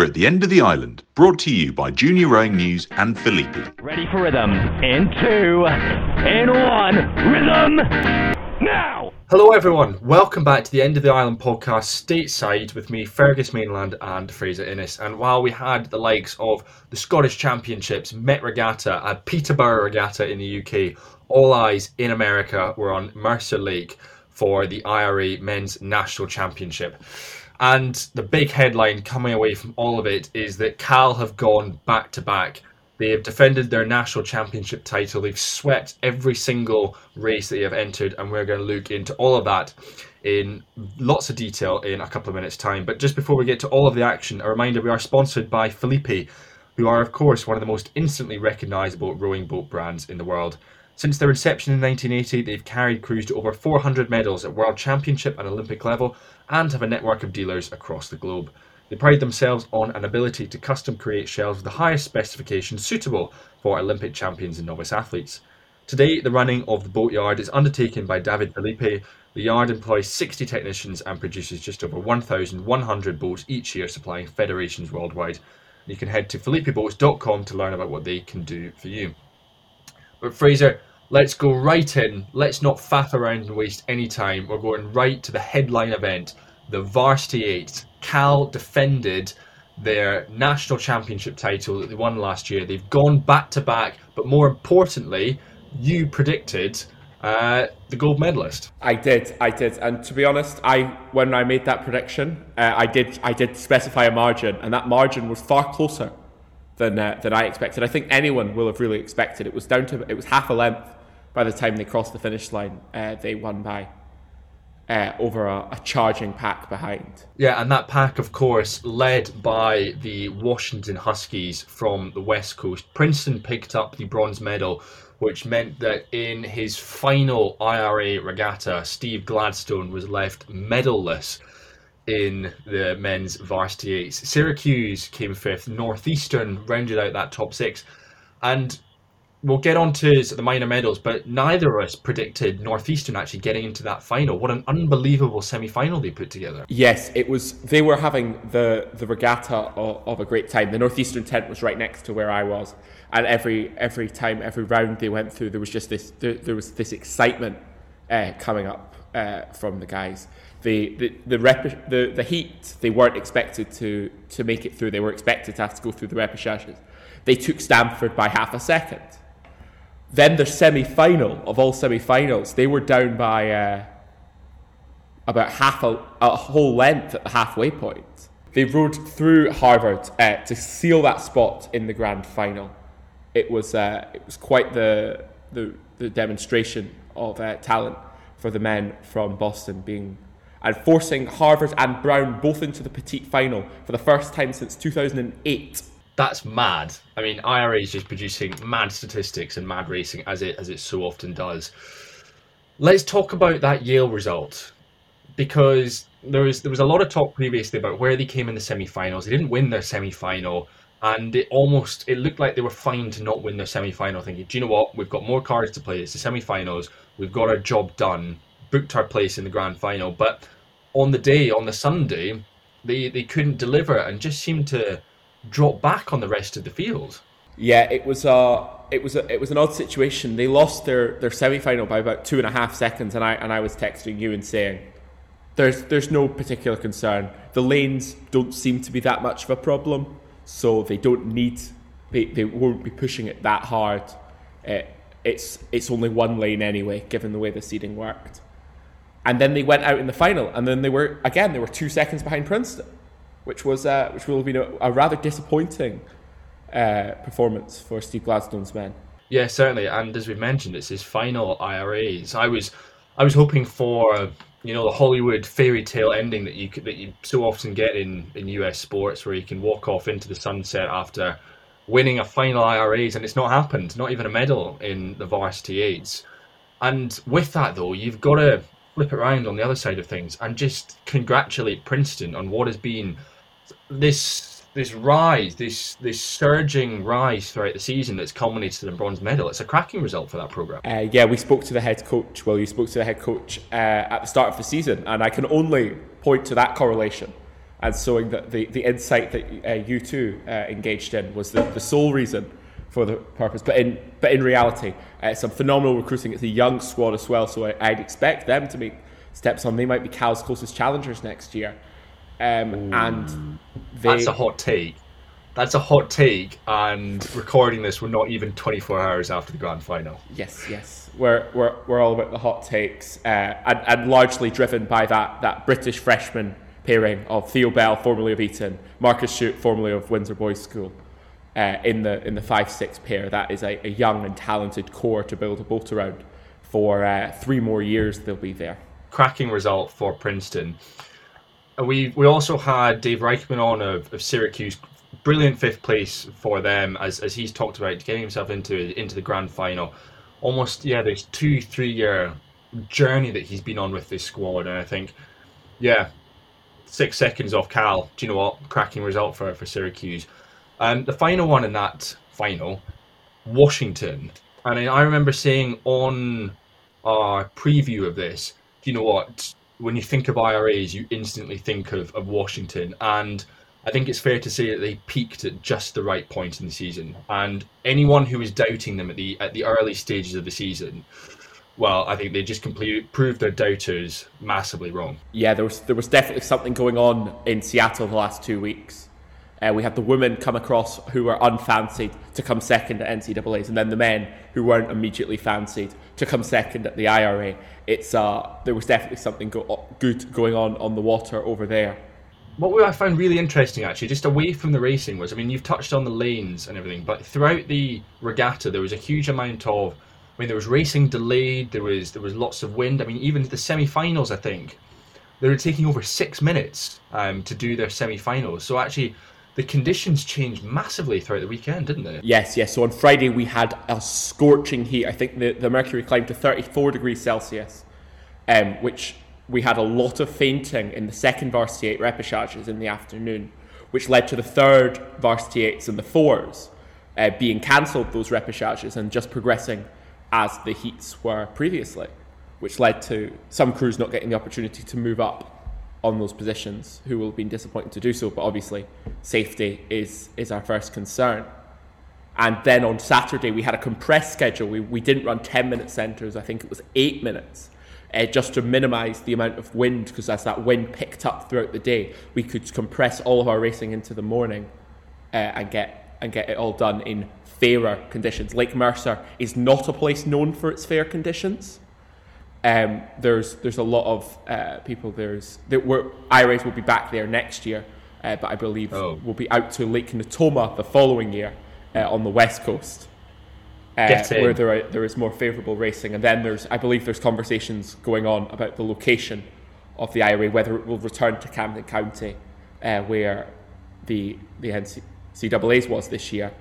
We're at the end of the island, brought to you by Junior Rowing News and Filippi. Ready for rhythm. In two, in one, rhythm now! Hello, everyone. Welcome back to the End of the Island podcast, stateside, with me, Fergus Mainland, and Fraser Innes. And while we had the likes of the Scottish Championships, Met Regatta, and Peterborough Regatta in the UK, all eyes in America were on Mercer Lake for the IRA Men's National Championship. And the big headline coming away from all of it is that Cal have gone back to back. They have defended their national championship title. They've swept every single race that they have entered, and we're going to look into all of that in lots of detail in a couple of minutes' time. But just before we get to all of the action, a reminder we are sponsored by Filippi, who are, of course, one of the most instantly recognizable rowing boat brands in the world. Since their inception in 1980, they've carried crews to over 400 medals at World Championship and Olympic level and have a network of dealers across the globe. They pride themselves on an ability to custom create shells with the highest specifications suitable for Olympic champions and novice athletes. Today, the running of the boatyard is undertaken by David Filippi. The yard employs 60 technicians and produces just over 1,100 boats each year, supplying federations worldwide. You can head to filippiboats.com to learn about what they can do for you. But Fraser, let's go right in. Let's not faff around and waste any time. We're going right to the headline event the Varsity 8. Cal defended their national championship title that they won last year. They've gone back to back, but more importantly, you predicted uh, the gold medalist. I did, I did, and to be honest, I when I made that prediction, uh, I did, I did specify a margin, and that margin was far closer than uh, than I expected. I think anyone will have really expected. It was down to it was half a length by the time they crossed the finish line, uh, they won by uh, over a, a, charging pack behind. Yeah, and that pack, of course, led by the Washington Huskies from the West Coast. Princeton picked up the bronze medal, which meant that in his final IRA regatta, Steve Gladstone was left medalless in the men's varsity eights. Syracuse came fifth, Northeastern rounded out that top six. And we'll get on to the minor medals, but neither of us predicted Northeastern actually getting into that final. What an unbelievable semi-final they put together. Yes, it was. They were having the the regatta of, of, a great time. The Northeastern tent was right next to where I was, and every every time, every round they went through, there was just this. There, there was this excitement uh, coming up uh, from the guys. The the the, rep- the the heat they weren't expected to to make it through. They were expected to have to go through the repechages. They took Stanford by half a second then the semi final of all semi finals, they were down by uh, about half a, a, whole length at the halfway point. They rode through Harvard uh, to seal that spot in the grand final. It was, uh, it was quite the, the, the demonstration of uh, talent for the men from Boston being and forcing Harvard and Brown both into the petite final for the first time since 2008 that's mad. I mean, IRA is just producing mad statistics and mad racing as it as it so often does. Let's talk about that Yale result because there was there was a lot of talk previously about where they came in the semi-finals. They didn't win their semi-final, and it almost it looked like they were fine to not win their semi-final. Thinking, do you know what? We've got more cards to play. It's the semi-finals. We've got our job done. Booked our place in the grand final, but on the day on the Sunday, they they couldn't deliver and just seemed to drop back on the rest of the field. Yeah, it was a it was a, it was an odd situation. They lost their, their semi final by about two and a half seconds, and I and I was texting you and saying, "There's there's no particular concern. The lanes don't seem to be that much of a problem, so they don't need they, they won't be pushing it that hard. It, it's it's only one lane anyway, given the way the seeding worked." And then they went out in the final, and then they were again they were two seconds behind Princeton which was uh, which will have been a, a rather disappointing uh, performance for Steve Gladstone's men. Yeah, certainly. And as we mentioned, it's his final IRAs. I was I was hoping for you know the Hollywood fairy tale ending that you could, that you so often get in in US sports, where you can walk off into the sunset after winning a final IRAs, and it's not happened. Not even a medal in the varsity eights. And with that though, you've got to flip it around on the other side of things and just congratulate Princeton on what has been this this rise, this this surging rise throughout the season that's culminated in a bronze medal. It's a cracking result for that program. Uh, yeah, we spoke to the head coach. Well, you spoke to the head coach uh, at the start of the season, and I can only point to that correlation and showing that the, the insight that uh, you two uh, engaged in was the, the sole reason for the purpose. But in but in reality, uh, some phenomenal recruiting. It's a young squad as well, so I, would expect them to make steps on. They might be Cal's closest challengers next year, um, and they, that's a hot take. That's a hot take, and recording this, we're not even 24 hours after the grand final. Yes, yes, we're we're, we're all about the hot takes, uh, and, and largely driven by that that British freshman pairing of Theo Bell, formerly of Eton, Marcus Shute, formerly of Windsor Boys School, uh, in the in the five six pair. That is a, a, young and talented core to build a boat around. For uh, three more years, they'll be there. Cracking result for Princeton. Uh, we we also had Dave Reischman on of, of Syracuse. Brilliant fifth place for them, as, as he's talked about, getting himself into into the grand final. Almost, yeah, there's two three year journey that he's been on with this squad, and I think, yeah, six seconds off Cal. Do you know what? Cracking result for for Syracuse. Um, the final one in that final, Washington. And I remember saying on our preview of this, you know what? When you think of IRAs, you instantly think of, of Washington. And I think it's fair to say that they peaked at just the right point in the season. And anyone who was doubting them at the at the early stages of the season, well, I think they just completely proved their doubters massively wrong. Yeah, there was there was definitely something going on in Seattle the last two weeks. Uh, we had the women come across who were unfancied to come second at NCAA's, and then the men who weren't immediately fancied to come second at the IRA. It's uh, there was definitely something go- good going on on the water over there. What I found really interesting, actually, just away from the racing, was I mean, you've touched on the lanes and everything, but throughout the regatta, there was a huge amount of. I mean, there was racing delayed. There was there was lots of wind. I mean, even the semi-finals, I think, they were taking over six minutes um, to do their semi-finals. So actually, the conditions changed massively throughout the weekend, didn't they? Yes, yes. So on Friday we had a scorching heat. I think the, the mercury climbed to 34 degrees Celsius, um, which we had a lot of fainting in the second varsity eight repêchages in the afternoon, which led to the third varsity eights and the fours uh, being cancelled those repêchages and just progressing as the heats were previously, which led to some crews not getting the opportunity to move up on those positions who will have been disappointed to do so. But obviously, safety is is our first concern. And then on Saturday, we had a compressed schedule. We, we didn't run 10 minute centres, I think it was eight minutes, uh, just to minimise the amount of wind, because as that wind picked up throughout the day, we could compress all of our racing into the morning uh, and, get, and get it all done in fairer conditions. Lake Mercer is not a place known for its fair conditions. Um, there's there's a lot of uh, people. There's that were IRAs will be back there next year, uh, but I believe oh. we'll be out to Lake Natoma the following year uh, on the west coast, uh, where there are, there is more favourable racing. And then there's I believe there's conversations going on about the location of the IRA, whether it will return to Camden County, uh, where the the NCAA's was this year,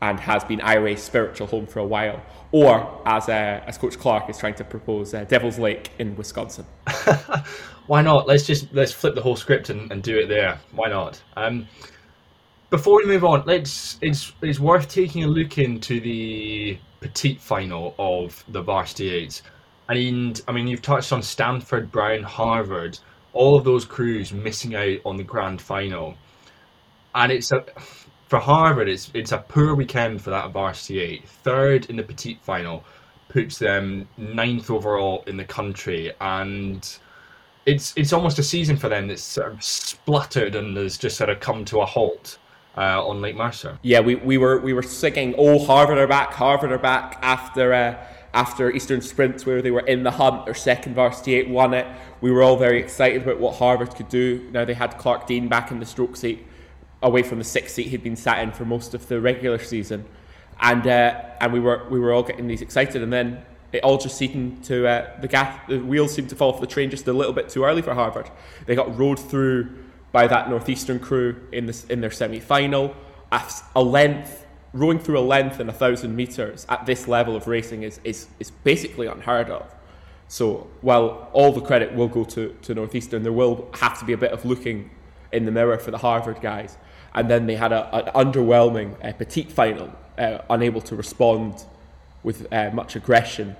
and has been IRA's spiritual home for a while, or as uh, as Coach Clark is trying to propose, uh, Devil's Lake in Wisconsin. Why not? Let's just let's flip the whole script and, and do it there. Why not? Um, before we move on, let's it's it's worth taking a look into the petite final of the varsity eights. And I mean, you've touched on Stanford, Brown, Harvard, all of those crews missing out on the grand final, and it's a for Harvard, it's it's a poor weekend for that varsity eight. Third in the petite final puts them ninth overall in the country, and it's it's almost a season for them that's sort of spluttered and has just sort of come to a halt. Uh, on Lake Mercer. Yeah, we, we were we were singing "Oh Harvard are back, Harvard are back" after uh, after Eastern Sprints, where they were in the hunt. Their second varsity eight won it. We were all very excited about what Harvard could do. Now they had Clark Dean back in the stroke seat away from the sixth seat he'd been sat in for most of the regular season, and uh, and we were we were all getting these excited, and then it all just seemed to uh, the gas the wheels seemed to fall off the train just a little bit too early for Harvard. They got rode through by that northeastern crew in this in their semi final. A, length rowing through a length in a thousand meters at this level of racing is is is basically unheard of. So while all the credit will go to, to Northeastern, there will have to be a bit of looking in the mirror for the Harvard guys and then they had a, an underwhelming uh, petite final, uh, unable to respond with uh, much aggression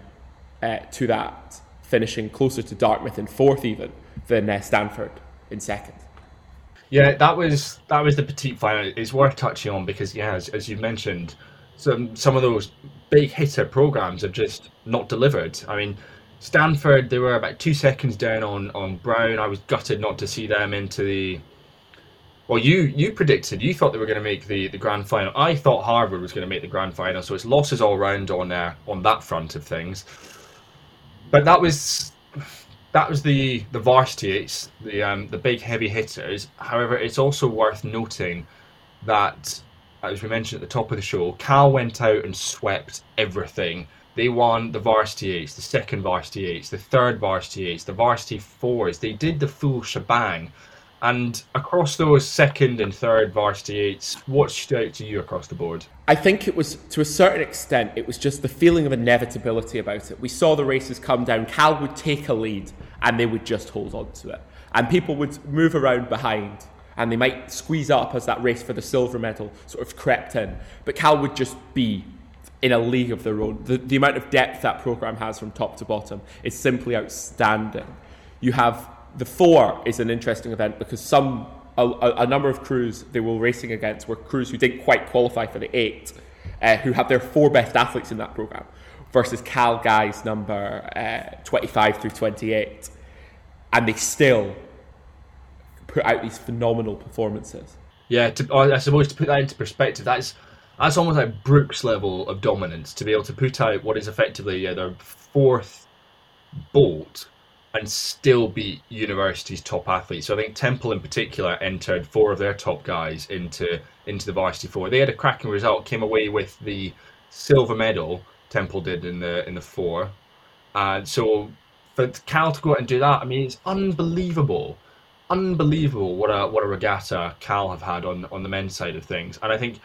uh, to that, finishing closer to Dartmouth in fourth even than uh, Stanford in second. Yeah, that was that was the petite final. It's worth touching on because yeah, as, as you mentioned, some some of those big hitter programs have just not delivered. I mean, Stanford they were about two seconds down on on Brown. I was gutted not to see them into the. Well, you you predicted you thought they were going to make the, the grand final. I thought Harvard was going to make the grand final, so it's losses all round on uh, on that front of things. But that was that was the the varsity eights, the um, the big heavy hitters. However, it's also worth noting that, as we mentioned at the top of the show, Cal went out and swept everything. They won the varsity eights, the second varsity eights, the third varsity eights, the varsity fours. They did the full shebang. And across those second and third varsity eights, what stood out to you across the board? I think it was, to a certain extent, it was just the feeling of inevitability about it. We saw the races come down. Cal would take a lead and they would just hold on to it. And people would move around behind and they might squeeze up as that race for the silver medal sort of crept in. But Cal would just be in a league of their own. The, the amount of depth that program has from top to bottom is simply outstanding. You have the four is an interesting event because some a, a, number of crews they were racing against were crews who didn't quite qualify for the eight, uh, who have their four best athletes in that program, versus Cal guys number uh, 25 through 28, and they still put out these phenomenal performances. Yeah, to, I suppose to put that into perspective, that's that's almost like Brookes level of dominance to be able to put out what is effectively yeah, their fourth bolt and still beat university's top athletes. So I think Temple in particular entered four of their top guys into into the varsity four. They had a cracking result, came away with the silver medal. Temple did in the in the four, and so for Cal to go out and do that, I mean, it's unbelievable, unbelievable what a what a regatta Cal have had on on the men's side of things. And I think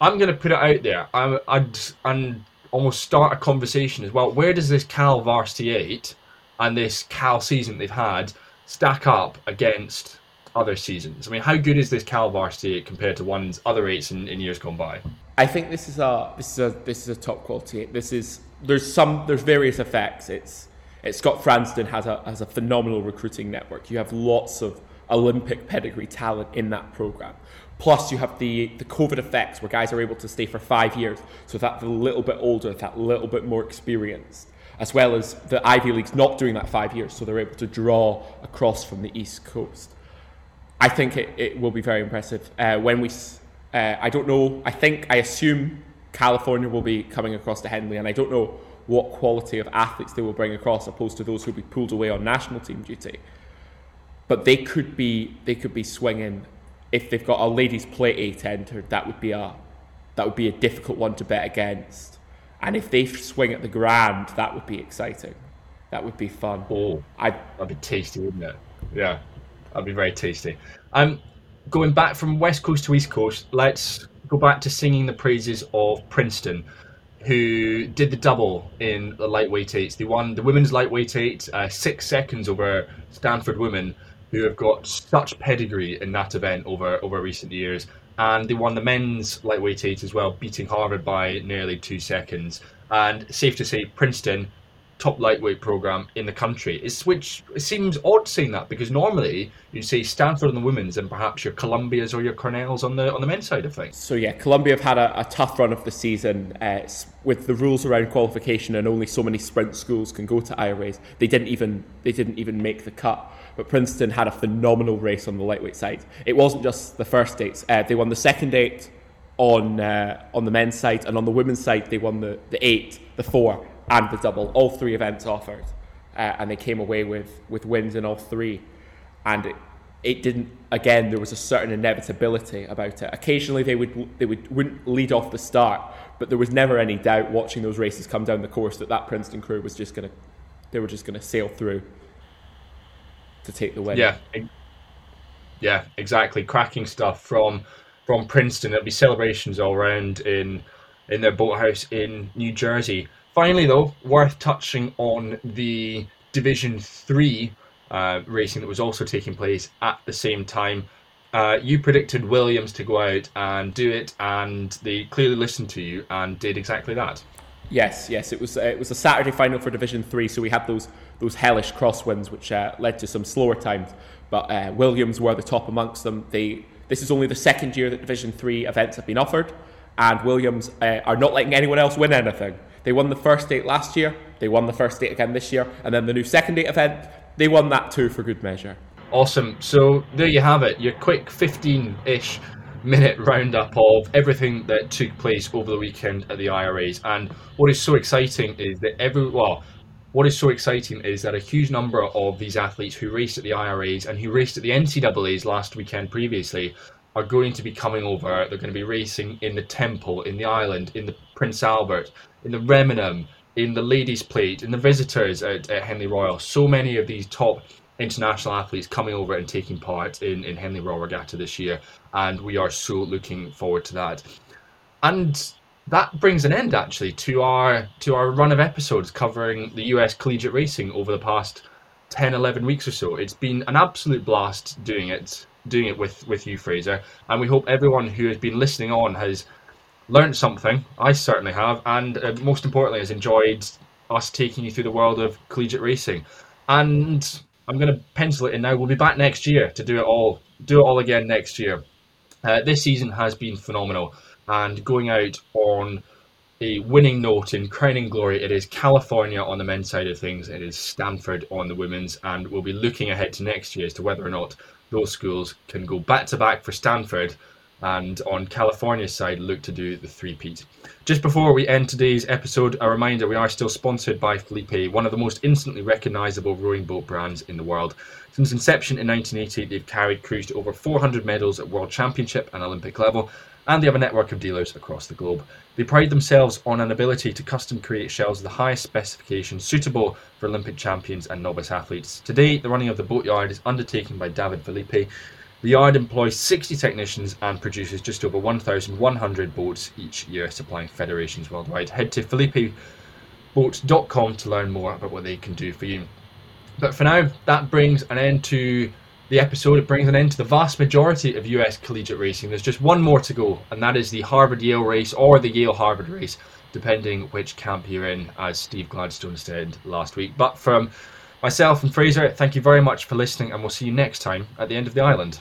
I'm going to put it out there. I'm, I'd and almost start a conversation as well. Where does this Cal varsity eight? And this Cal season they've had stack up against other seasons? I mean, how good is this Cal varsity compared to one's other eights in, in years gone by? I think this is a this is a this is a top quality. This is there's some there's various effects. It's it's Scott Frandsen has a has a phenomenal recruiting network. You have lots of Olympic pedigree talent in that program. Plus, you have the the COVID effects where guys are able to stay for five years, so that a little bit older, that little bit more experienced as well as the Ivy League's not doing that five years, so they're able to draw across from the East Coast. I think it, it will be very impressive. Uh, when we, uh, I don't know, I think, I assume California will be coming across to Henley, and I don't know what quality of athletes they will bring across, opposed to those who will be pulled away on national team duty. But they could be, they could be swinging if they've got a ladies' play eight entered. That would be a, that would be a difficult one to bet against and if they swing at the grand, that would be exciting. That would be fun. Oh, I'd, that'd be tasty, wouldn't it? Yeah, that'd be very tasty. Um, going back from West Coast to East Coast, let's go back to singing the praises of Princeton, who did the double in the lightweight eights. They won the women's lightweight eight, uh, six seconds over Stanford women, who have got such pedigree in that event over over recent years and they won the men's lightweight eight as well, beating Harvard by nearly two seconds. And safe to say, Princeton, top lightweight program in the country. It's, which it seems odd saying that because normally you'd say Stanford on the women's and perhaps your Columbias or your Cornells on the on the men's side of things. So yeah, Columbia have had a, a tough run of the season uh, with the rules around qualification and only so many sprint schools can go to IRAs. They didn't even they didn't even make the cut but Princeton had a phenomenal race on the lightweight side. It wasn't just the first eight; uh, they won the second eight on uh, on the men's side, and on the women's side, they won the, the eight, the four, and the double. All three events offered, uh, and they came away with with wins in all three. And it, it didn't. Again, there was a certain inevitability about it. Occasionally, they would they would wouldn't lead off the start, but there was never any doubt watching those races come down the course that that Princeton crew was just gonna they were just gonna sail through to take the win. Yeah, yeah, exactly. Cracking stuff from from Princeton. There'll be celebrations all around in in their boathouse in New Jersey. Finally, though, worth touching on the Division Three uh, racing that was also taking place at the same time. Uh, you predicted Williams to go out and do it, and they clearly listened to you and did exactly that. Yes, yes, it was uh, it was a Saturday final for Division Three, so we had those those hellish crosswinds which uh, led to some slower times. but uh, Williams were the top amongst them. They this is only the second year that Division Three events have been offered, and Williams uh, are not letting anyone else win anything. They won the first date last year, they won the first date again this year, and then the new second date event, they won that too for good measure. Awesome. So there you have it, your quick 15 ish minute roundup of everything that took place over the weekend at the IRAs. And what is so exciting is that every, well, what is so exciting is that a huge number of these athletes who raced at the IRAs and who raced at the NCAAs last weekend previously are going to be coming over. They're going to be racing in the Temple, in the Island, in the Prince Albert, in the Remenham, in the Ladies' Plate, in the Visitors at, at Henley Royal. So many of these top international athletes coming over and taking part in, in Henley Royal Regatta this year, and we are so looking forward to that. And that brings an end actually to our to our run of episodes covering the US collegiate racing over the past 10 11 weeks or so. It's been an absolute blast doing it doing it with with you Fraser, and we hope everyone who has been listening on has learned something. I certainly have, and uh, most importantly, has enjoyed us taking you through the world of collegiate racing. And I'm going to pencil it in now. We'll be back next year to do it all, do it all again next year. Uh, this season has been phenomenal, and going out on a winning note in crowning glory, it is California on the men's side of things, it is Stanford on the women's, and we'll be looking ahead to next year as to whether or not those schools can go back to back for Stanford and on California's side, look to do the three-peat. Just before we end today's episode, a reminder we are still sponsored by Filippi, one of the most instantly recognisable rowing boat brands in the world. Since inception in 1980, they've carried crews to over 400 medals at World Championship and Olympic level, and they have a network of dealers across the globe. They pride themselves on an ability to custom create shells of the highest specifications suitable for Olympic champions and novice athletes. Today, the running of the boatyard is undertaken by David Filippi, the yard employs 60 technicians and produces just over 1,100 boats each year, supplying federations worldwide. Head to filippiboats.com to learn more about what they can do for you. But for now, that brings an end to the episode. It brings an end to the vast majority of US collegiate racing. There's just one more to go, and that is the Harvard Yale race or the Yale Harvard race, depending which camp you're in, as Steve Gladstone said last week. But from Myself and Fraser, thank you very much for listening, and we'll see you next time at the end of the island.